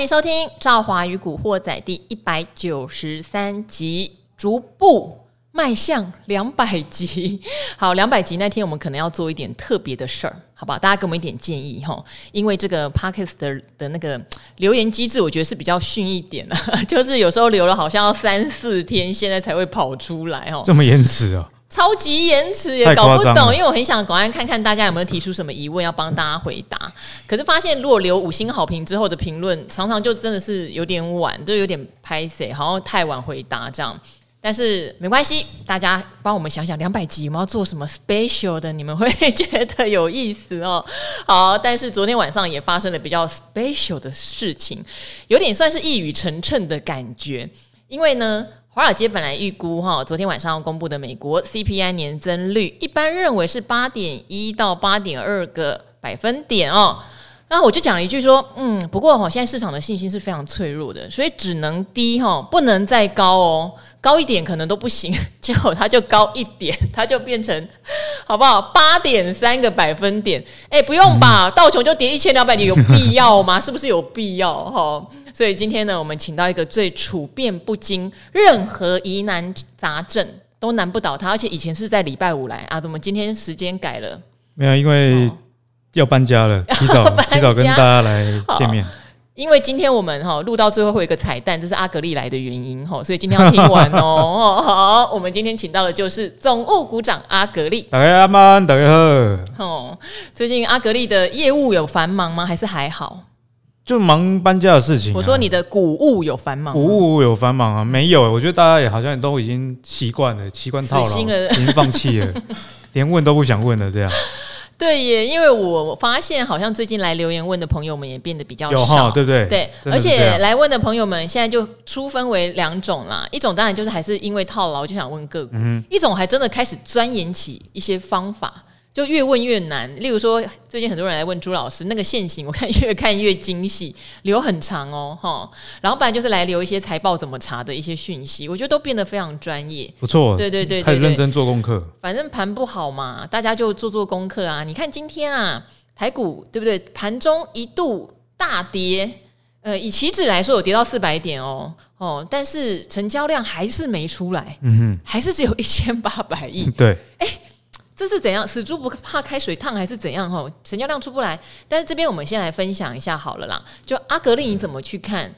欢迎收听《赵华与古惑仔》第一百九十三集，逐步迈向两百集。好，两百集那天我们可能要做一点特别的事儿，好吧？大家给我们一点建议哈，因为这个 Podcast 的的那个留言机制，我觉得是比较逊一点的，就是有时候留了好像要三四天，现在才会跑出来哦，这么延迟啊！超级延迟也搞不懂，因为我很想赶快看看大家有没有提出什么疑问，要帮大家回答。可是发现如果留五星好评之后的评论，常常就真的是有点晚，就有点拍谁，好像太晚回答这样。但是没关系，大家帮我们想想，两百集我们要做什么 special 的，你们会觉得有意思哦。好，但是昨天晚上也发生了比较 special 的事情，有点算是一语成谶的感觉，因为呢。华尔街本来预估哈，昨天晚上公布的美国 CPI 年增率，一般认为是八点一到八点二个百分点哦。然后我就讲了一句说，嗯，不过哈，现在市场的信心是非常脆弱的，所以只能低哈，不能再高哦，高一点可能都不行。结果它就高一点，它就变成好不好？八点三个百分点，哎，不用吧？道琼就跌一千两百点，有必要吗？是不是有必要哈？所以今天呢，我们请到一个最处变不惊，任何疑难杂症都难不倒他，而且以前是在礼拜五来啊，怎么今天时间改了？没有，因为。哦要搬家了，提早提早跟大家来见面。因为今天我们哈录到最后会有一个彩蛋，这是阿格丽来的原因哈，所以今天要听完哦。好，我们今天请到的就是总务股长阿格丽。大家好，大家好。哦，最近阿格丽的业务有繁忙吗？还是还好？就忙搬家的事情啊。我说你的股务有繁忙吗？股务有繁忙啊？没有，我觉得大家也好像都已经习惯了，习惯套牢了，已经放弃了，连问都不想问了，这样。对耶，因为我发现好像最近来留言问的朋友们也变得比较少，对不对？对，而且来问的朋友们现在就初分为两种啦，一种当然就是还是因为套牢就想问个股，嗯、一种还真的开始钻研起一些方法。就越问越难，例如说，最近很多人来问朱老师那个线型，我看越看越精细，留很长哦，哈。然后不然就是来留一些财报怎么查的一些讯息，我觉得都变得非常专业，不错。对对对，开始认真做功课。反正盘不好嘛，大家就做做功课啊。你看今天啊，台股对不对？盘中一度大跌，呃，以期指来说有跌到四百点哦，哦，但是成交量还是没出来，嗯哼，还是只有一千八百亿。对，哎。这是怎样？死猪不怕开水烫还是怎样？吼，成交量出不来。但是这边我们先来分享一下好了啦。就阿格力你怎么去看？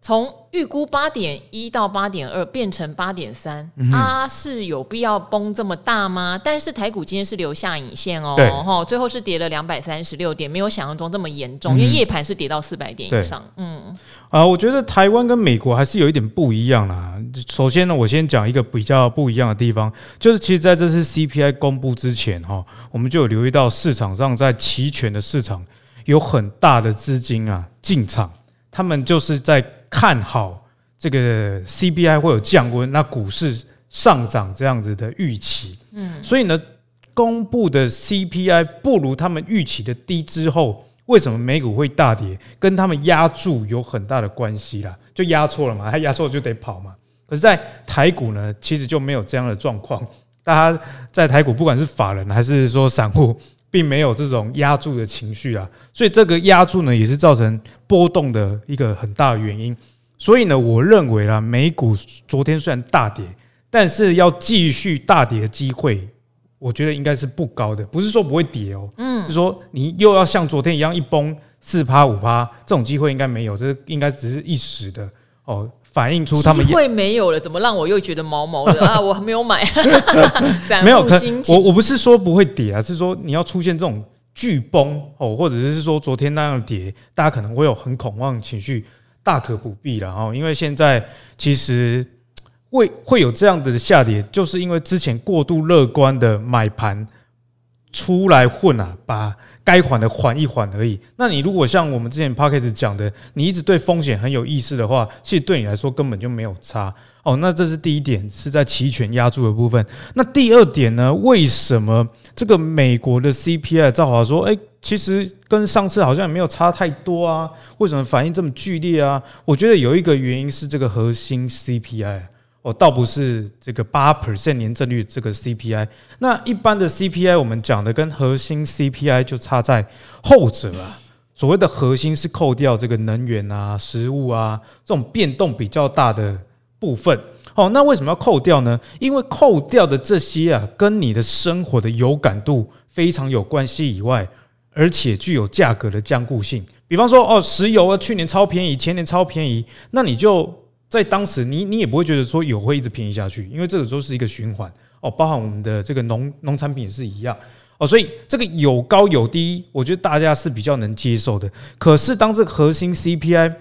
从预估八点一到八点二变成八点三，它是有必要崩这么大吗？但是台股今天是留下影线哦，哈，最后是跌了两百三十六点，没有想象中这么严重，因为夜盘是跌到四百点以上。嗯。啊，我觉得台湾跟美国还是有一点不一样啦。首先呢，我先讲一个比较不一样的地方，就是其实在这次 CPI 公布之前，哈，我们就有留意到市场上在期权的市场有很大的资金啊进场，他们就是在看好这个 CPI 会有降温，那股市上涨这样子的预期。嗯，所以呢，公布的 CPI 不如他们预期的低之后。为什么美股会大跌？跟他们压注有很大的关系啦，就压错了嘛，他压错就得跑嘛。可是，在台股呢，其实就没有这样的状况。大家在台股，不管是法人还是说散户，并没有这种压住的情绪啊。所以，这个压住呢，也是造成波动的一个很大的原因。所以呢，我认为啦，美股昨天虽然大跌，但是要继续大跌的机会。我觉得应该是不高的，不是说不会跌哦，嗯，是说你又要像昨天一样一崩四趴五趴，这种机会应该没有，这应该只是一时的哦，反映出他们机会没有了，怎么让我又觉得毛毛的 啊？我还没有买，没有，我我不是说不会跌啊，是说你要出现这种巨崩哦，或者是说昨天那样跌，大家可能会有很恐慌情绪，大可不必了哦，因为现在其实。会会有这样的下跌，就是因为之前过度乐观的买盘出来混啊，把该缓的缓一缓而已。那你如果像我们之前 Podcast 讲的，你一直对风险很有意识的话，其实对你来说根本就没有差哦。那这是第一点，是在期权押注的部分。那第二点呢？为什么这个美国的 CPI 赵华说，诶，其实跟上次好像也没有差太多啊？为什么反应这么剧烈啊？我觉得有一个原因是这个核心 CPI。哦，倒不是这个八 percent 年增率这个 CPI，那一般的 CPI 我们讲的跟核心 CPI 就差在后者啊。所谓的核心是扣掉这个能源啊、食物啊这种变动比较大的部分。哦，那为什么要扣掉呢？因为扣掉的这些啊，跟你的生活的有感度非常有关系以外，而且具有价格的僵固性。比方说，哦，石油啊，去年超便宜，前年超便宜，那你就在当时你，你也不会觉得说油会一直便宜下去，因为这个都是一个循环。哦，包含我们的这个农农产品也是一样。哦，所以这个有高有低，我觉得大家是比较能接受的。可是当这个核心 CPI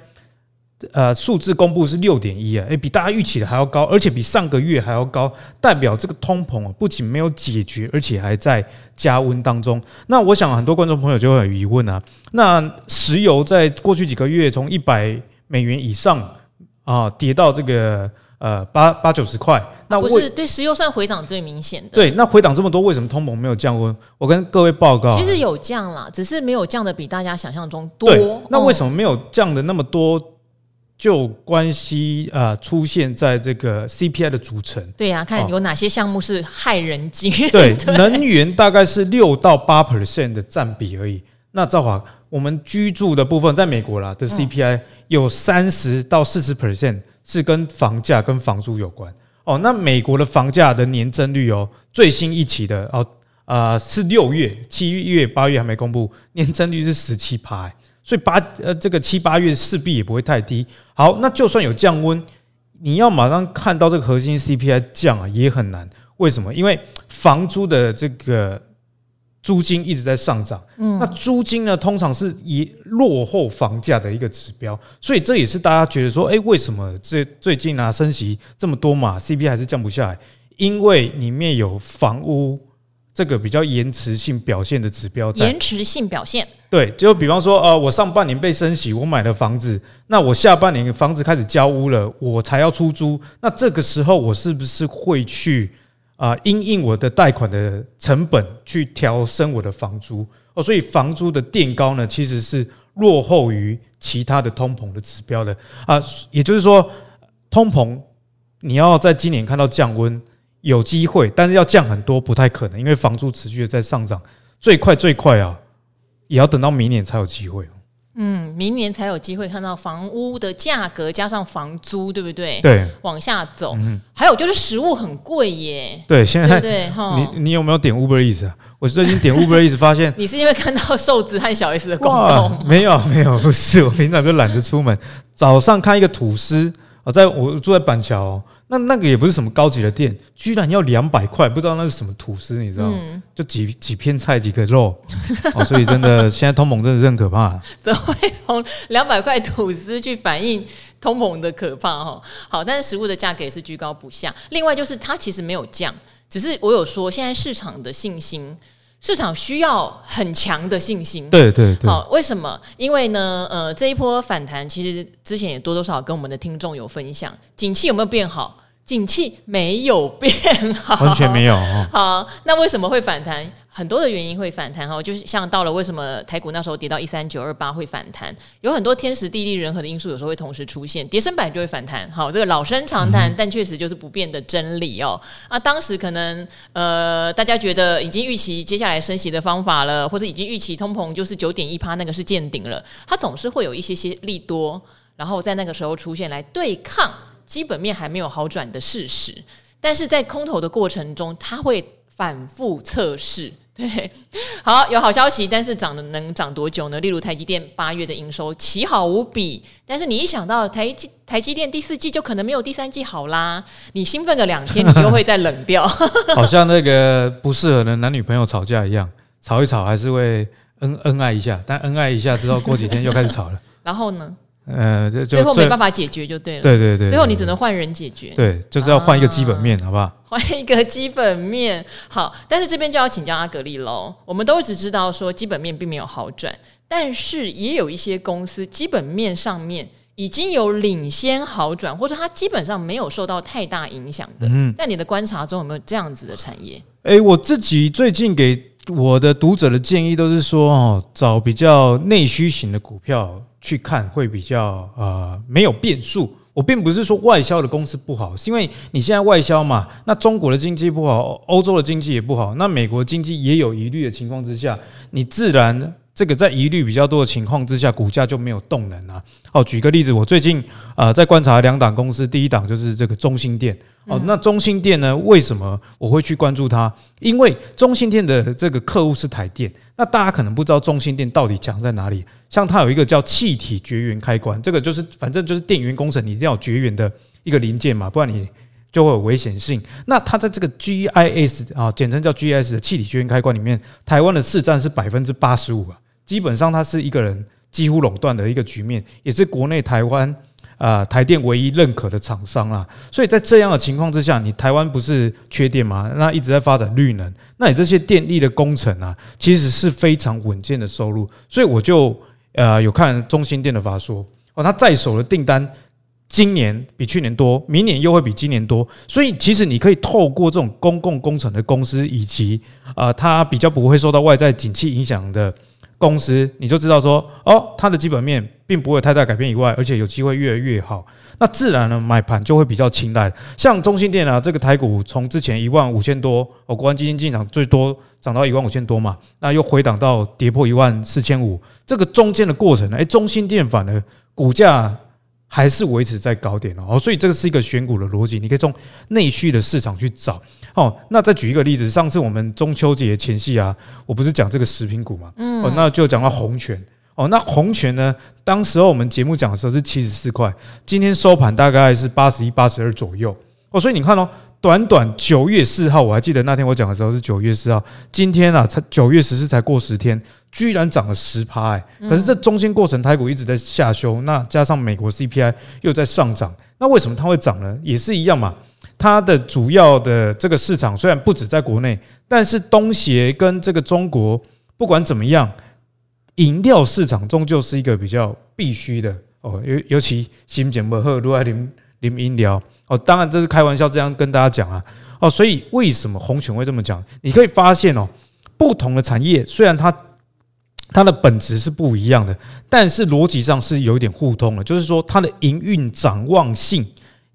呃，数字公布是六点一啊，诶，比大家预期的还要高，而且比上个月还要高，代表这个通膨啊不仅没有解决，而且还在加温当中。那我想很多观众朋友就会有疑问啊，那石油在过去几个月从一百美元以上啊跌到这个呃八八九十块，那不是对石油算回档最明显的。对，那回档这么多，为什么通膨没有降温？我跟各位报告，其实有降啦，只是没有降的比大家想象中多。那为什么没有降的那么多？就关系啊，出现在这个 CPI 的组成。对呀、啊，看有哪些项目是害人精。对，能源大概是六到八 percent 的占比而已。那赵华，我们居住的部分，在美国啦的 CPI 有三十到四十 percent 是跟房价跟房租有关。哦，那美国的房价的年增率哦，最新一期的哦，啊是六月、七月、八月还没公布，年增率是十七趴。所以八呃，这个七八月势必也不会太低。好，那就算有降温，你要马上看到这个核心 CPI 降啊，也很难。为什么？因为房租的这个租金一直在上涨。嗯，那租金呢，通常是以落后房价的一个指标。所以这也是大家觉得说，诶，为什么这最近啊升息这么多嘛，CPI 还是降不下来？因为里面有房屋。这个比较延迟性表现的指标，延迟性表现，对，就比方说，呃，我上半年被升息，我买了房子，那我下半年房子开始交屋了，我才要出租，那这个时候我是不是会去啊，因应我的贷款的成本去调升我的房租？哦，所以房租的垫高呢，其实是落后于其他的通膨的指标的啊，也就是说，通膨你要在今年看到降温。有机会，但是要降很多不太可能，因为房租持续的在上涨，最快最快啊，也要等到明年才有机会。嗯，明年才有机会看到房屋的价格加上房租，对不对？对，往下走。嗯，还有就是食物很贵耶。对，现在你你有没有点 Uber Eats 啊？我最近点 Uber Eats 发现，你是因为看到瘦子和小 S 的广告？没有没有，不是，我平常就懒得出门，早上看一个吐司，我在我住在板桥哦。那那个也不是什么高级的店，居然要两百块，不知道那是什么吐司，你知道吗？嗯、就几几片菜几个肉，哦，所以真的现在通膨真的是很可怕，啊。怎么会从两百块吐司去反映通膨的可怕？哈，好，但是食物的价格也是居高不下。另外就是它其实没有降，只是我有说现在市场的信心。市场需要很强的信心，对对对。好，为什么？因为呢，呃，这一波反弹，其实之前也多多少少跟我们的听众有分享，景气有没有变好？景气没有变好，完全没有。好，那为什么会反弹？很多的原因会反弹哈，就是像到了为什么台股那时候跌到一三九二八会反弹，有很多天时地利人和的因素，有时候会同时出现，跌升板就会反弹。好，这个老生常谈，但确实就是不变的真理哦。啊，当时可能呃，大家觉得已经预期接下来升息的方法了，或者已经预期通膨就是九点一趴那个是见顶了，它总是会有一些些利多，然后在那个时候出现来对抗。基本面还没有好转的事实，但是在空头的过程中，它会反复测试。对，好，有好消息，但是涨的能涨多久呢？例如台积电八月的营收奇好无比，但是你一想到台积台积电第四季就可能没有第三季好啦，你兴奋个两天，你又会再冷掉。好像那个不适合的男女朋友吵架一样，吵一吵还是会恩恩爱一下，但恩爱一下之后，过几天又开始吵了。然后呢？呃，最后没办法解决就对了。对对对，最后你只能换人解决。对，就是要换一个基本面，好不好？换一个基本面，好。但是这边就要请教阿格力喽。我们都只知道说基本面并没有好转，但是也有一些公司基本面上面已经有领先好转，或者它基本上没有受到太大影响的。嗯。在你的观察中有没有这样子的产业？哎，我自己最近给我的读者的建议都是说，哦，找比较内需型的股票。去看会比较呃没有变数。我并不是说外销的公司不好，是因为你现在外销嘛，那中国的经济不好，欧洲的经济也不好，那美国经济也有疑虑的情况之下，你自然这个在疑虑比较多的情况之下，股价就没有动能啊。哦，举个例子，我最近啊、呃、在观察两档公司，第一档就是这个中兴电。哦，那中兴电呢？为什么我会去关注它？因为中兴电的这个客户是台电。那大家可能不知道中兴电到底强在哪里。像它有一个叫气体绝缘开关，这个就是反正就是电源工程，你一定要有绝缘的一个零件嘛，不然你就会有危险性。那它在这个 GIS 啊，简称叫 GIS 的气体绝缘开关里面，台湾的市占是百分之八十五啊，基本上它是一个人几乎垄断的一个局面，也是国内台湾。啊，台电唯一认可的厂商啊，所以在这样的情况之下，你台湾不是缺电吗？那一直在发展绿能，那你这些电力的工程啊，其实是非常稳健的收入。所以我就呃有看中兴电的法说哦，他在手的订单今年比去年多，明年又会比今年多。所以其实你可以透过这种公共工程的公司，以及啊，它比较不会受到外在景气影响的。公司你就知道说哦，它的基本面并不会太大改变以外，而且有机会越来越好，那自然呢买盘就会比较青睐。像中兴电啊，这个台股从之前一万五千多，哦，国安基金进场最多涨到一万五千多嘛，那又回档到跌破一万四千五，这个中间的过程呢，诶，中兴电反而股价。还是维持在高点哦，所以这个是一个选股的逻辑，你可以从内需的市场去找。哦。那再举一个例子，上次我们中秋节前夕啊，我不是讲这个食品股嘛，嗯，哦，那就讲到红泉。哦，那红泉呢，当时候我们节目讲的时候是七十四块，今天收盘大概是八十一、八十二左右。哦，所以你看哦，短短九月四号，我还记得那天我讲的时候是九月四号，今天啊才九月十四才过十天。居然涨了十趴哎！可是这中间过程，台股一直在下修，那加上美国 CPI 又在上涨，那为什么它会涨呢？也是一样嘛。它的主要的这个市场虽然不止在国内，但是东协跟这个中国，不管怎么样，饮料市场终究是一个比较必须的哦。尤尤其心情不好，如果饮饮饮料哦，当然这是开玩笑这样跟大家讲啊哦。所以为什么红犬会这么讲？你可以发现哦，不同的产业虽然它。它的本质是不一样的，但是逻辑上是有一点互通的，就是说它的营运展望性、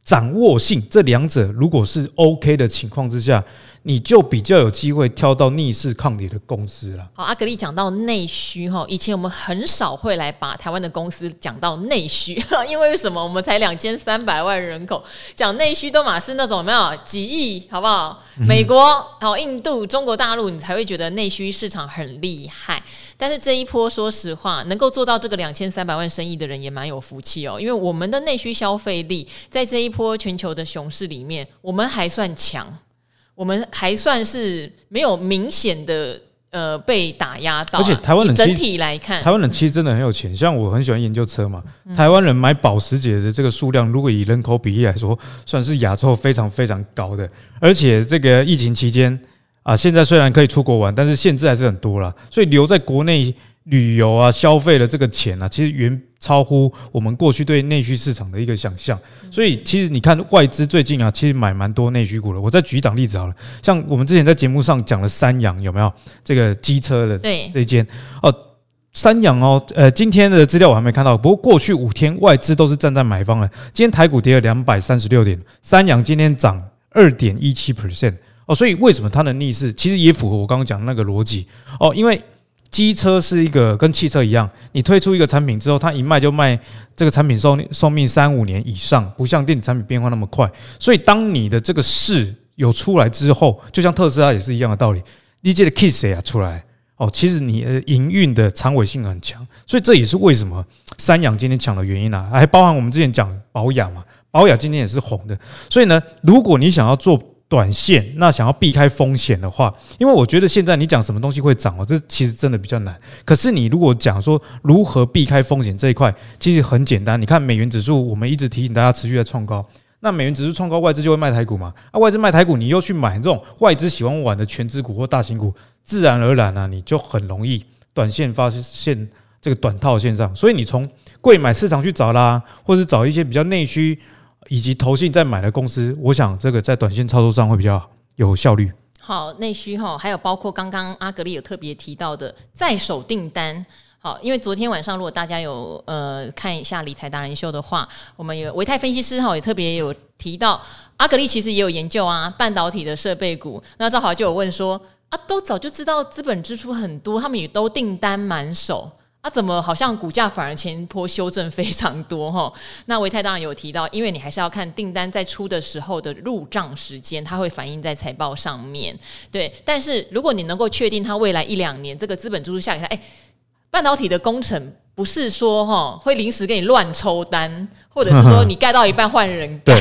掌握性这两者如果是 OK 的情况之下。你就比较有机会挑到逆势抗跌的公司了。好，阿格力讲到内需哈，以前我们很少会来把台湾的公司讲到内需，因为为什么？我们才两千三百万人口，讲内需都嘛是那种有没有几亿，好不好？美国、好印度、中国大陆，你才会觉得内需市场很厉害。但是这一波，说实话，能够做到这个两千三百万生意的人也蛮有福气哦，因为我们的内需消费力在这一波全球的熊市里面，我们还算强。我们还算是没有明显的呃被打压到，而且台湾人整体来看，台湾人其实真的很有钱。像我很喜欢研究车嘛，台湾人买保时捷的这个数量，如果以人口比例来说，算是亚洲非常非常高的。而且这个疫情期间啊，现在虽然可以出国玩，但是限制还是很多啦，所以留在国内。旅游啊，消费的这个钱啊，其实远超乎我们过去对内需市场的一个想象。所以，其实你看外资最近啊，其实买蛮多内需股的。我再举一档例子好了，像我们之前在节目上讲的三阳，有没有这个机车的这一间哦？三阳哦，呃，今天的资料我还没看到。不过过去五天外资都是站在买方了。今天台股跌了两百三十六点，三阳今天涨二点一七 percent 哦。所以为什么它能逆势？其实也符合我刚刚讲的那个逻辑哦，因为。机车是一个跟汽车一样，你推出一个产品之后，它一卖就卖，这个产品寿寿命三五年以上，不像电子产品变化那么快。所以，当你的这个事有出来之后，就像特斯拉也是一样的道理。你这个 case 啊出来哦，其实你的营运的长尾性很强，所以这也是为什么三阳今天抢的原因啊，还包含我们之前讲保养嘛，保养今天也是红的。所以呢，如果你想要做。短线那想要避开风险的话，因为我觉得现在你讲什么东西会涨哦，这其实真的比较难。可是你如果讲说如何避开风险这一块，其实很简单。你看美元指数，我们一直提醒大家持续在创高，那美元指数创高，外资就会卖台股嘛。啊，外资卖台股，你又去买这种外资喜欢玩的全资股或大型股，自然而然呢，你就很容易短线发现这个短套现象。所以你从贵买市场去找啦，或者找一些比较内需。以及投信在买的公司，我想这个在短线操作上会比较有效率。好，内需哈，还有包括刚刚阿格力有特别提到的在手订单。好，因为昨天晚上如果大家有呃看一下理财达人秀的话，我们有维泰分析师哈也特别有提到，阿格力其实也有研究啊半导体的设备股。那正好就有问说。啊，都早就知道资本支出很多，他们也都订单满手。啊，怎么好像股价反而前坡修正非常多 哈？那维泰当然有提到，因为你还是要看订单在出的时候的入账时间，它会反映在财报上面。对，但是如果你能够确定它未来一两年这个资本支出下来，哎，半导体的工程不是说哈会临时给你乱抽单，或者是说 你盖到一半换人盖，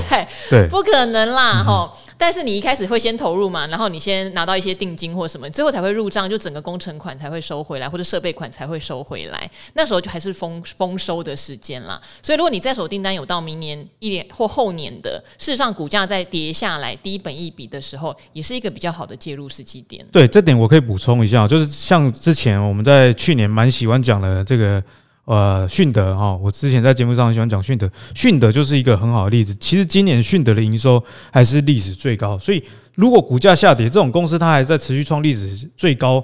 对，对，不可能啦哈。嗯但是你一开始会先投入嘛，然后你先拿到一些定金或什么，最后才会入账，就整个工程款才会收回来，或者设备款才会收回来。那时候就还是丰丰收的时间啦。所以如果你在手订单有到明年一年或后年的，事实上股价在跌下来低本一笔的时候，也是一个比较好的介入时机点。对，这点我可以补充一下，就是像之前我们在去年蛮喜欢讲的这个。呃，迅德哈，我之前在节目上很喜欢讲迅德，迅德就是一个很好的例子。其实今年迅德的营收还是历史最高，所以如果股价下跌，这种公司它还在持续创历史最高，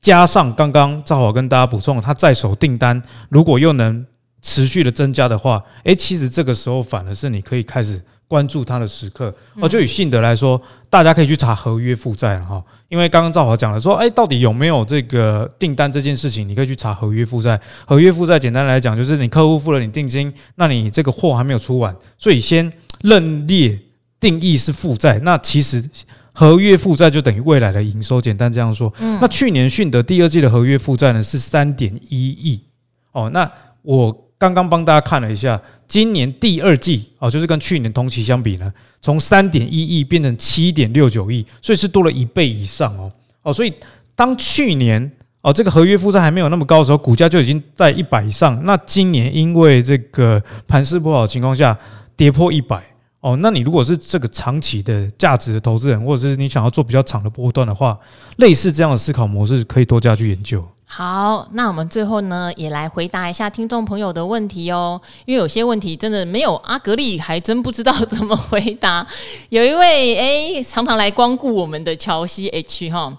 加上刚刚赵华跟大家补充，它在手订单如果又能持续的增加的话，诶，其实这个时候反而是你可以开始。关注它的时刻哦，就以信德来说，大家可以去查合约负债哈，因为刚刚赵华讲了说，哎，到底有没有这个订单这件事情，你可以去查合约负债。合约负债简单来讲，就是你客户付了你定金，那你这个货还没有出完，所以先认列定义是负债。那其实合约负债就等于未来的营收，简单这样说。那去年信德第二季的合约负债呢是三点一亿哦，那我。刚刚帮大家看了一下，今年第二季哦，就是跟去年同期相比呢，从三点一亿变成七点六九亿，所以是多了一倍以上哦哦，所以当去年哦这个合约负债还没有那么高的时候，股价就已经在一百以上。那今年因为这个盘势不好的情况下，跌破一百哦，那你如果是这个长期的价值的投资人，或者是你想要做比较长的波段的话，类似这样的思考模式，可以多加去研究。好，那我们最后呢，也来回答一下听众朋友的问题哦。因为有些问题真的没有阿格力，还真不知道怎么回答。有一位诶，常常来光顾我们的乔西 H 哈，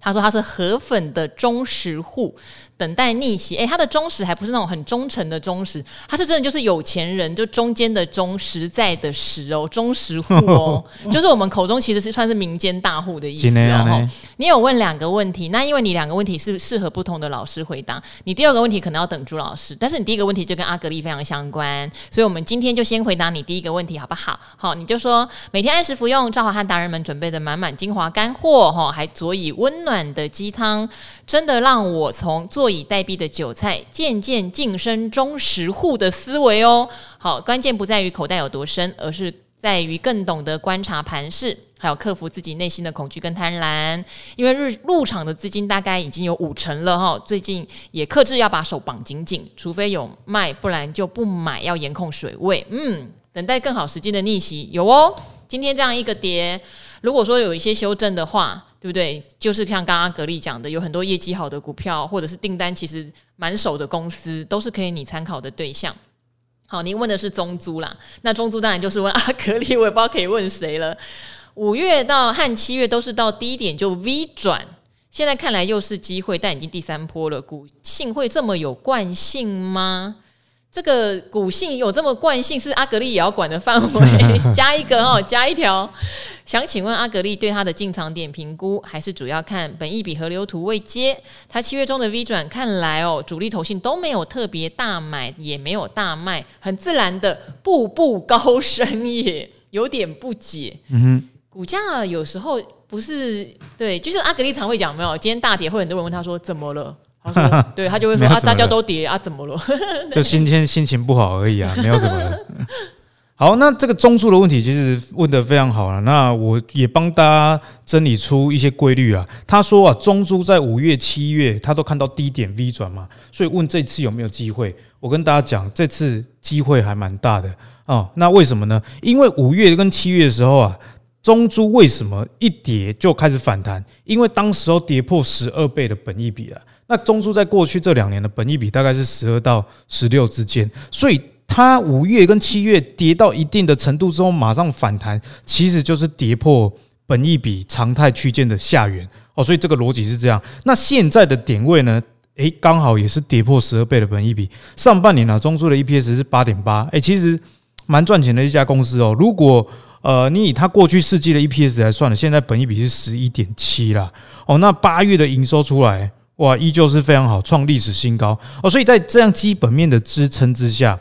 他说他是河粉的忠实户。等待逆袭，诶、欸，他的忠实还不是那种很忠诚的忠实，他是真的就是有钱人，就中间的忠，实在的实哦，忠实户哦，就是我们口中其实是算是民间大户的意思哦。你有问两个问题，那因为你两个问题是适合不同的老师回答，你第二个问题可能要等朱老师，但是你第一个问题就跟阿格力非常相关，所以我们今天就先回答你第一个问题好不好？好，你就说每天按时服用赵华汉达人们准备的满满精华干货哈，还佐以温暖的鸡汤，真的让我从做。以待毙的韭菜，渐渐晋升忠实户的思维哦。好，关键不在于口袋有多深，而是在于更懂得观察盘势，还有克服自己内心的恐惧跟贪婪。因为入入场的资金大概已经有五成了哈，最近也克制要把手绑紧紧，除非有卖，不然就不买，要严控水位。嗯，等待更好时机的逆袭有哦。今天这样一个跌，如果说有一些修正的话。对不对？就是像刚刚格力讲的，有很多业绩好的股票，或者是订单其实满手的公司，都是可以你参考的对象。好，您问的是中租啦，那中租当然就是问阿格力，我也不知道可以问谁了。五月到和七月都是到低点就 V 转，现在看来又是机会，但已经第三波了，股性会这么有惯性吗？这个股性有这么惯性，是阿格力也要管的范围。加一个哦，加一条。想请问阿格力对他的进场点评估，还是主要看本益比河流图未接？他七月中的 V 转看来哦，主力投信都没有特别大买，也没有大卖，很自然的步步高升，也有点不解。嗯哼，股价有时候不是对，就是阿格力常会讲没有，今天大跌会很多人问他说怎么了？他说：“对他就会说 啊，大家都跌啊，怎么了？就今天心情不好而已啊，没有什么了。好，那这个中枢的问题其实问得非常好了。那我也帮大家整理出一些规律啊。他说啊，中枢在五月、七月他都看到低点 V 转嘛，所以问这次有没有机会？我跟大家讲，这次机会还蛮大的啊。那为什么呢？因为五月跟七月的时候啊，中珠为什么一跌就开始反弹？因为当时候跌破十二倍的本益比了。那中租在过去这两年的本益比大概是十二到十六之间，所以它五月跟七月跌到一定的程度之后，马上反弹，其实就是跌破本益比常态区间的下缘哦。所以这个逻辑是这样。那现在的点位呢？诶，刚好也是跌破十二倍的本益比。上半年啊，中租的 EPS 是八点八，诶，其实蛮赚钱的一家公司哦。如果呃，你以它过去四季的 EPS 来算了，现在本益比是十一点七啦。哦，那八月的营收出来，哇，依旧是非常好，创历史新高哦。所以在这样基本面的支撑之下，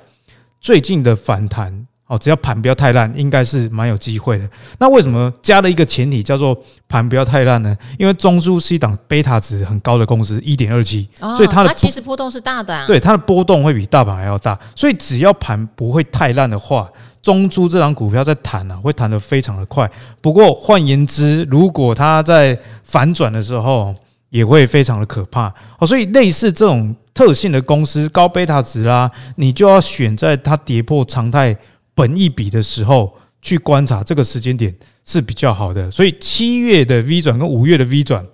最近的反弹哦，只要盘不要太烂，应该是蛮有机会的。那为什么加了一个前提叫做盘不要太烂呢？因为中枢是一档贝塔值很高的公司，一点二七，所以它的它其实波动是大的，啊，对它的波动会比大盘还要大。所以只要盘不会太烂的话，中珠这档股票在弹啊，会弹得非常的快。不过换言之，如果它在反转的时候，也会非常的可怕。哦，所以类似这种特性的公司，高贝塔值啦，你就要选在它跌破常态本一比的时候去观察，这个时间点是比较好的。所以七月的 V 转跟五月的 V 转。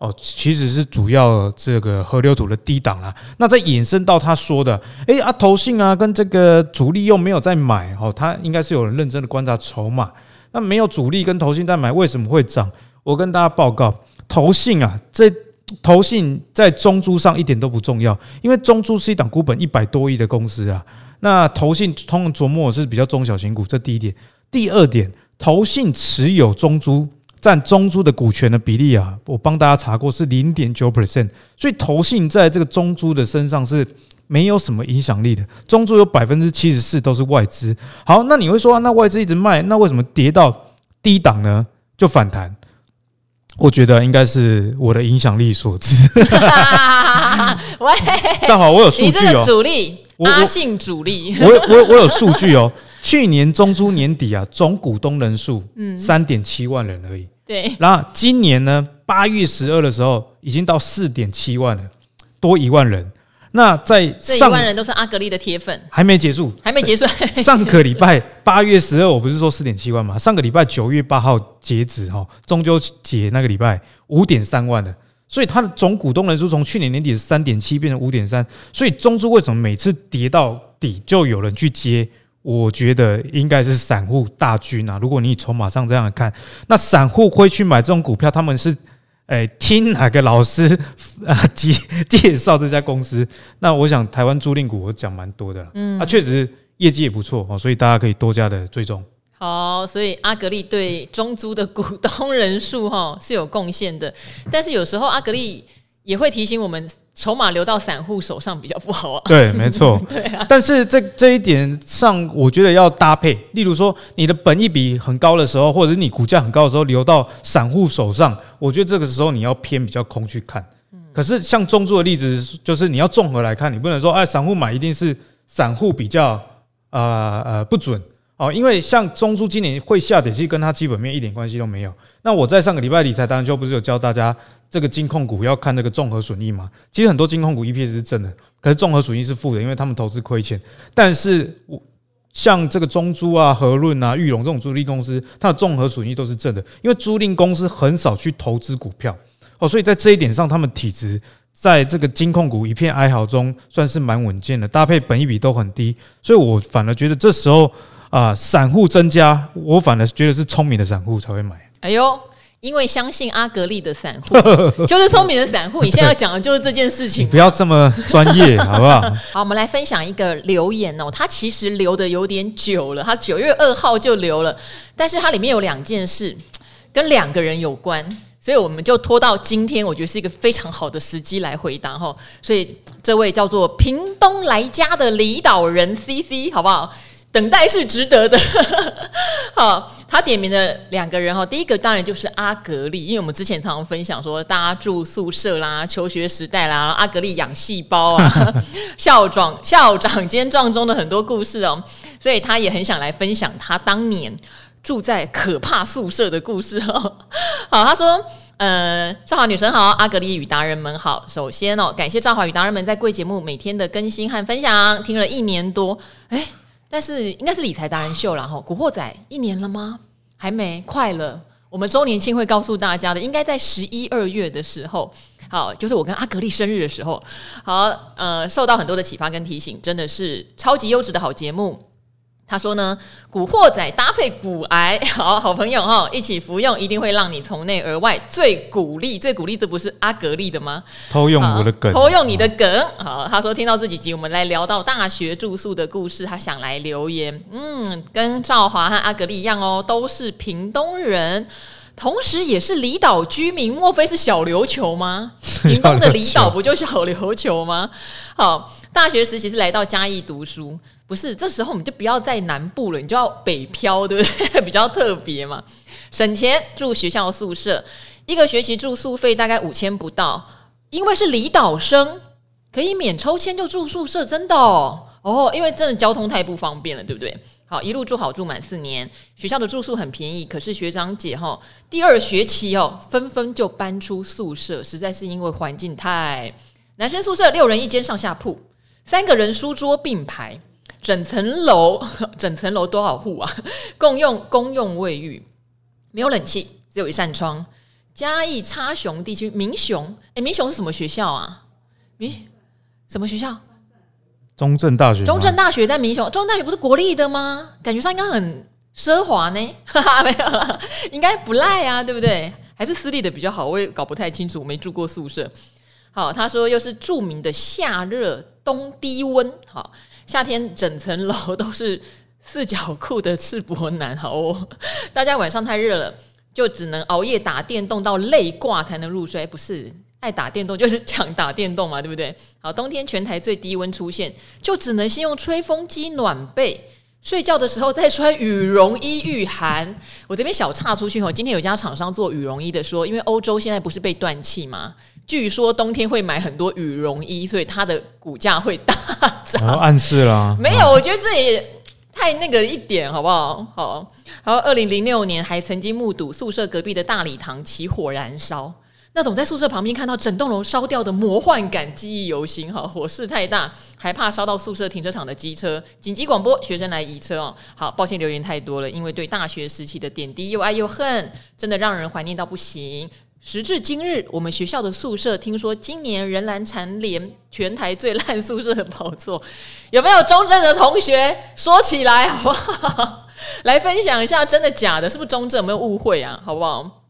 哦，其实是主要这个河流图的低档啦。那再衍生到他说的，诶啊，投信啊，跟这个主力又没有在买，哦，他应该是有人认真的观察筹码。那没有主力跟投信在买，为什么会涨？我跟大家报告，投信啊，这投信在中珠上一点都不重要，因为中珠是一档股本一百多亿的公司啊。那投信通常琢磨是比较中小型股，这第一点。第二点，投信持有中珠。占中珠的股权的比例啊，我帮大家查过是零点九 percent，所以投信在这个中珠的身上是没有什么影响力的。中珠有百分之七十四都是外资。好，那你会说，那外资一直卖，那为什么跌到低档呢就反弹？我觉得应该是我的影响力所致。喂，正好我有数据哦，主力阿信主力，我我我有数据哦。去年中租年底啊，总股东人数嗯三点七万人而已。对，然后今年呢，八月十二的时候已经到四点七万了，多一万人。那在上万人都是阿格力的铁粉，还没结束，还没结束。上个礼拜八月十二，我不是说四点七万吗？上个礼拜九月八号截止哈，中秋节那个礼拜五点三万的。所以它的总股东人数从去年年底的三点七变成五点三。所以中租为什么每次跌到底就有人去接？我觉得应该是散户大军啊！如果你从筹码上这样看，那散户会去买这种股票，他们是诶、欸、听哪个老师啊介介绍这家公司？那我想台湾租赁股我讲蛮多的，嗯，啊，确实业绩也不错哦，所以大家可以多加的追踪。好，所以阿格力对中租的股东人数哈是有贡献的，但是有时候阿格力也会提醒我们。筹码流到散户手上比较不好啊。对，没错。对啊。但是这这一点上，我觉得要搭配。例如说，你的本益比很高的时候，或者你股价很高的时候，流到散户手上，我觉得这个时候你要偏比较空去看。可是像中珠的例子，就是你要综合来看，你不能说哎，散户买一定是散户比较呃呃不准哦，因为像中珠今年会下跌，其实跟它基本面一点关系都没有。那我在上个礼拜理财当中就不是有教大家。这个金控股要看那个综合损益嘛？其实很多金控股 EPS 是正的，可是综合损益是负的，因为他们投资亏钱。但是我像这个中租啊、和润啊、裕隆这种租赁公司，它的综合损益都是正的，因为租赁公司很少去投资股票哦，所以在这一点上，他们体质在这个金控股一片哀嚎中算是蛮稳健的，搭配本益比都很低，所以我反而觉得这时候啊，散户增加，我反而觉得是聪明的散户才会买。哎呦！因为相信阿格力的散户 就是聪明的散户，你现在要讲的就是这件事情。不要这么专业，好不好？好，我们来分享一个留言哦，它其实留的有点久了，它九月二号就留了，但是它里面有两件事跟两个人有关，所以我们就拖到今天，我觉得是一个非常好的时机来回答哈。所以这位叫做屏东来家的离岛人 CC，好不好？等待是值得的。好。他点名的两个人哈，第一个当然就是阿格丽，因为我们之前常常分享说，大家住宿舍啦、求学时代啦，阿格丽养细胞啊，校长校长兼撞中的很多故事哦，所以他也很想来分享他当年住在可怕宿舍的故事哦。好，他说，呃，赵华女神好，阿格丽与达人们好。首先哦，感谢赵华与达人们在贵节目每天的更新和分享，听了一年多，哎。但是应该是理财达人秀了哈，古惑仔一年了吗？还没，快了。我们周年庆会告诉大家的，应该在十一二月的时候，好，就是我跟阿格丽生日的时候。好，呃，受到很多的启发跟提醒，真的是超级优质的好节目。他说呢，古惑仔搭配骨癌，好好朋友哈，一起服用一定会让你从内而外最鼓励，最鼓励，这不是阿格力的吗？偷用我的梗，偷用你的梗。好，他说听到这几集，我们来聊到大学住宿的故事，他想来留言。嗯，跟赵华和阿格力一样哦，都是屏东人，同时也是离岛居民，莫非是小琉球吗？屏东的离岛不就小琉球吗？好，大学时期是来到嘉义读书。不是，这时候我们就不要在南部了，你就要北漂，对不对？比较特别嘛，省钱住学校宿舍，一个学期住宿费大概五千不到，因为是离岛生，可以免抽签就住宿舍，真的哦，哦，因为真的交通太不方便了，对不对？好，一路住好住满四年，学校的住宿很便宜，可是学长姐哈，第二学期哦，纷纷就搬出宿舍，实在是因为环境太，男生宿舍六人一间上下铺，三个人书桌并排。整层楼，整层楼多少户啊？共用公用卫浴，没有冷气，只有一扇窗。嘉义插雄地区民雄，哎，民雄是什么学校啊？民什么学校？中正大学。中正大学在民雄，中正大学不是国立的吗？感觉上应该很奢华呢。哈哈，没有了，应该不赖啊，对不对？还是私立的比较好，我也搞不太清楚，没住过宿舍。好，他说又是著名的夏热冬低温，好。夏天整层楼都是四角裤的赤膊男，好哦！大家晚上太热了，就只能熬夜打电动到累挂才能入睡。不是爱打电动就是抢打电动嘛，对不对？好，冬天全台最低温出现，就只能先用吹风机暖被，睡觉的时候再穿羽绒衣御寒。我这边小岔出去哦，今天有家厂商做羽绒衣的说，因为欧洲现在不是被断气吗？据说冬天会买很多羽绒衣，所以它的股价会大涨。暗示啦？没有，我觉得这也太那个一点，好不好？好，然后二零零六年还曾经目睹宿舍隔壁的大礼堂起火燃烧，那种在宿舍旁边看到整栋楼烧掉的魔幻感记忆犹新。哈，火势太大，还怕烧到宿舍停车场的机车，紧急广播学生来移车哦。好，抱歉留言太多了，因为对大学时期的点滴又爱又恨，真的让人怀念到不行。时至今日，我们学校的宿舍听说今年仍然蝉联全台最烂宿舍的宝座，有没有中正的同学说起来好不好？来分享一下真的假的，是不是中正有没有误会啊？好不好？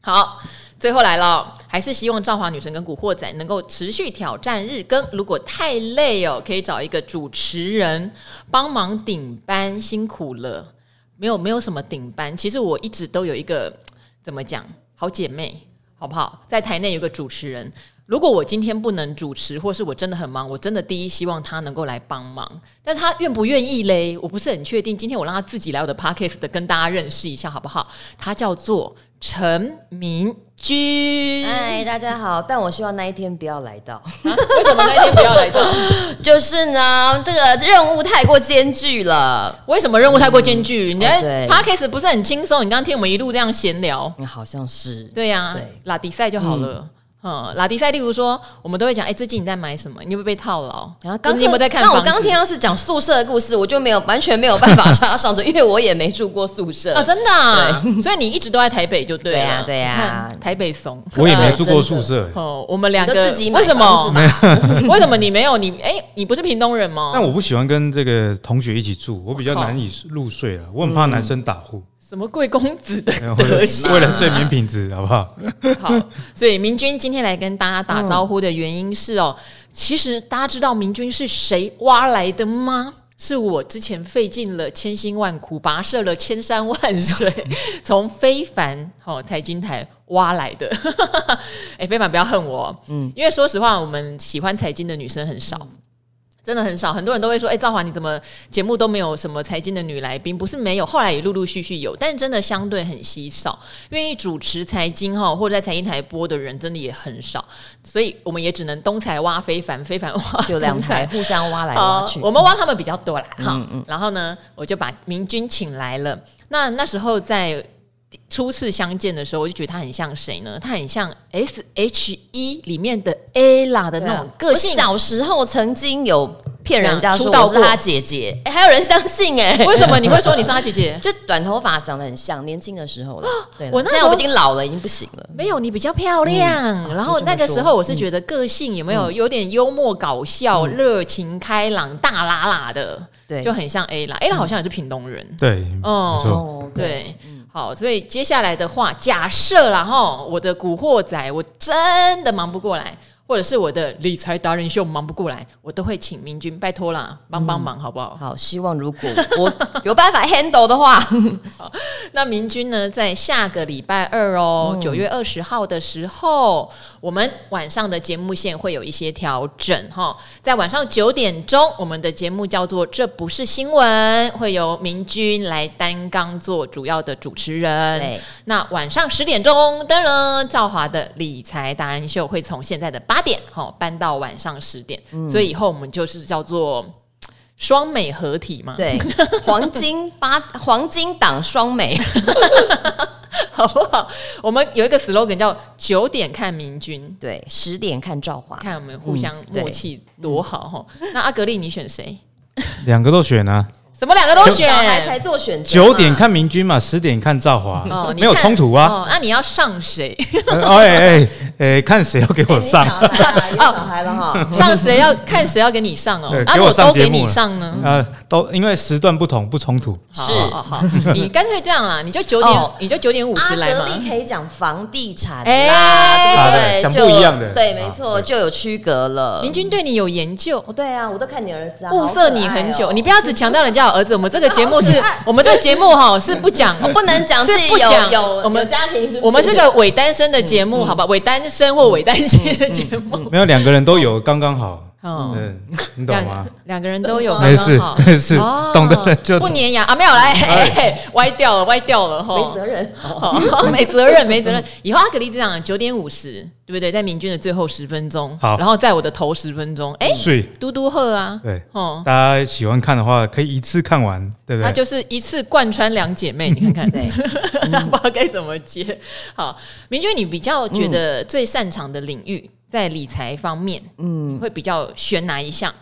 好，最后来了，还是希望赵华女神跟古惑仔能够持续挑战日更。如果太累哦，可以找一个主持人帮忙顶班，辛苦了。没有，没有什么顶班，其实我一直都有一个怎么讲，好姐妹。好不好？在台内有个主持人，如果我今天不能主持，或是我真的很忙，我真的第一希望他能够来帮忙。但他愿不愿意嘞？我不是很确定。今天我让他自己来我的 parkes 的，跟大家认识一下，好不好？他叫做陈明君。嗨，大家好。但我希望那一天不要来到。啊、为什么那一天不要来到？就是呢，这个任务太过艰巨了。为什么任务太过艰巨？嗯、你的 podcast 不是很轻松？你刚刚听我们一路这样闲聊，好像是。对呀、啊，拉迪赛就好了。嗯嗯，拉迪赛，例如说，我们都会讲，哎、欸，最近你在买什么？你有没有被套牢？然后刚你有没有在看？那我刚刚听到是讲宿舍的故事，我就没有完全没有办法 插上的，因为我也没住过宿舍啊，真的、啊。所以你一直都在台北就对了，对呀、啊，对呀、啊。台北怂，我也没住过 宿舍。哦，我们两个自己买为什么？为什么你没有？你哎、欸，你不是屏东人吗？但我不喜欢跟这个同学一起住，我比较难以入睡了，我很怕男生打呼。嗯什么贵公子的德行？为了睡眠品质，好不好？好，所以明君今天来跟大家打招呼的原因是哦，其实大家知道明君是谁挖来的吗？是我之前费尽了千辛万苦，跋涉了千山万水，从非凡哦财经台挖来的。哎，非凡不要恨我，嗯，因为说实话，我们喜欢财经的女生很少。真的很少，很多人都会说：“哎、欸，赵华，你怎么节目都没有什么财经的女来宾？”不是没有，后来也陆陆续续有，但是真的相对很稀少。愿意主持财经哈，或者在财经台播的人，真的也很少。所以我们也只能东财挖非凡，非凡挖就两台 互相挖来挖去。我们挖他们比较多啦，哈、嗯嗯。然后呢，我就把明君请来了。那那时候在。初次相见的时候，我就觉得他很像谁呢？他很像 S H E 里面的 Ella 的那种个性。小时候曾经有骗人家说我是他姐姐，哎，还有人相信哎？为什么你会说你是他姐姐？就短头发，长得很像年轻的时候了。对，我那时候我已经老了，已经不行了。没有，你比较漂亮。然后那个时候我是觉得个性有没有有点幽默搞笑、热情开朗、大喇喇的，对，就很像 A 啦。A 啦好像也是屏东人，对，哦，对。好，所以接下来的话，假设啦哈，我的古惑仔我真的忙不过来。或者是我的理财达人秀忙不过来，我都会请明君拜托啦，帮帮忙好不好？好，希望如果我 有办法 handle 的话，好，那明君呢，在下个礼拜二哦，九、嗯、月二十号的时候，我们晚上的节目线会有一些调整哈，在晚上九点钟，我们的节目叫做《这不是新闻》，会由明君来担纲做主要的主持人。对，那晚上十点钟，当然赵华的理财达人秀会从现在的八点好搬到晚上十点，嗯、所以以后我们就是叫做双美合体嘛。对，黄金八黄金档双美，好不好？我们有一个 slogan 叫九点看明君，对，十点看赵华，看我们互相默契多好哈。嗯、那阿格力，你选谁？两个都选啊。怎么两个都选？小孩才做选择。九点看明君嘛，十点看兆华，哦没有冲突啊。那你要上谁？哎哎哎，看谁要给我上？哦，小孩了哈，上谁要看谁要给你上哦？给我都给你上呢？呃，都因为时段不同，不冲突。是，好，你干脆这样啦，你就九点，你就九点五十来嘛。阿可以讲房地产啦，对不对？讲不一样的，对，没错，就有区隔了。明君对你有研究，对啊，我都看你儿子啊，物色你很久，你不要只强调人家。儿子，我们这个节目是 我们这个节目哈是不讲，不能讲是不讲有我们家庭，我们是个伪单身的节目，好吧？伪单身或伪单亲的节目，没有两个人都有，刚刚好。嗯，你懂吗？两个人都有，没事没事，懂的人就不粘牙啊，没有来，歪掉了，歪掉了，哈，没责任，没责任，没责任。以后阿格力这样，九点五十，对不对？在明君的最后十分钟，好，然后在我的头十分钟，哎，睡。嘟嘟鹤啊，对，哦，大家喜欢看的话，可以一次看完，对不对？他就是一次贯穿两姐妹，你看看，对，不知道该怎么接。好，明君，你比较觉得最擅长的领域？在理财方面，嗯，会比较选哪一项？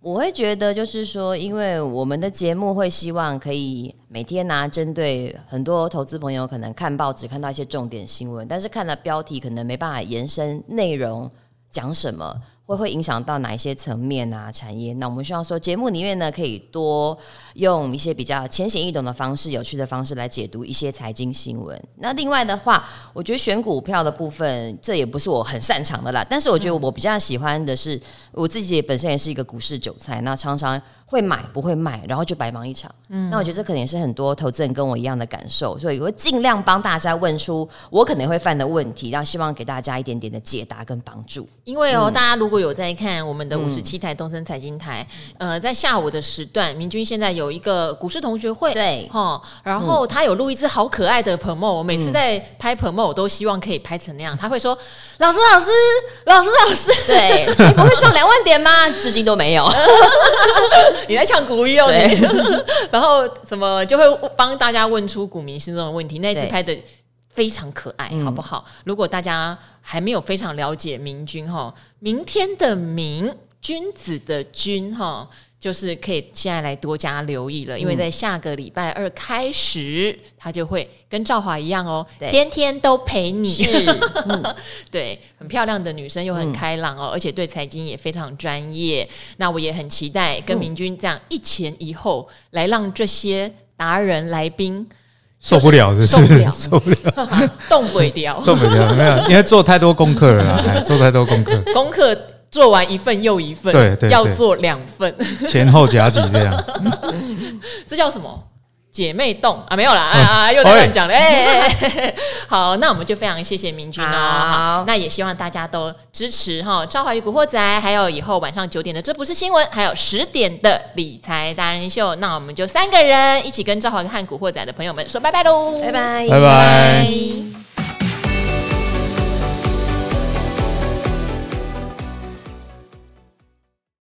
我会觉得就是说，因为我们的节目会希望可以每天拿针对很多投资朋友可能看报纸看到一些重点新闻，但是看了标题可能没办法延伸内容讲什么。会会影响到哪一些层面啊？产业？那我们希望说，节目里面呢，可以多用一些比较浅显易懂的方式、有趣的方式来解读一些财经新闻。那另外的话，我觉得选股票的部分，这也不是我很擅长的啦。但是我觉得我比较喜欢的是，我自己本身也是一个股市韭菜，那常常会买不会卖，然后就白忙一场。嗯，那我觉得这可能也是很多投资人跟我一样的感受，所以我会尽量帮大家问出我可能会犯的问题，然后希望给大家一点点的解答跟帮助。因为哦，嗯、大家如果有在看我们的五十七台东森财经台，嗯、呃，在下午的时段，明君现在有一个股市同学会，对，哈，然后他有录一支好可爱的 promo，我每次在拍 promo，我都希望可以拍成那样。他会说：“老师，老师，老师，老师，对，你不会上两万点吗？至今都没有。你在抢股鱼哦，对 然后什么就会帮大家问出股民心中的问题。那一次拍的。”非常可爱，好不好？嗯、如果大家还没有非常了解明君哈，明天的明，君子的君哈，就是可以现在来多加留意了，因为在下个礼拜二开始，他就会跟赵华一样哦，对天天都陪你。嗯、对，很漂亮的女生又很开朗哦，嗯、而且对财经也非常专业。那我也很期待跟明君这样一前一后来让这些达人来宾。受不了，是不是？受不了，动不了，动不了，没有，因为做太多功课了啦，做太多功课，功课做完一份又一份，对对，要做两份，前后夹击这样，这叫什么？姐妹洞啊，没有啦，啊啊，又在乱讲了。哎，好，那我们就非常谢谢明君哦。好，那也希望大家都支持哈，《赵华与古惑仔》，还有以后晚上九点的《这不是新闻》，还有十点的理财达人秀。那我们就三个人一起跟赵华和古惑仔的朋友们说拜拜喽，拜拜，拜拜。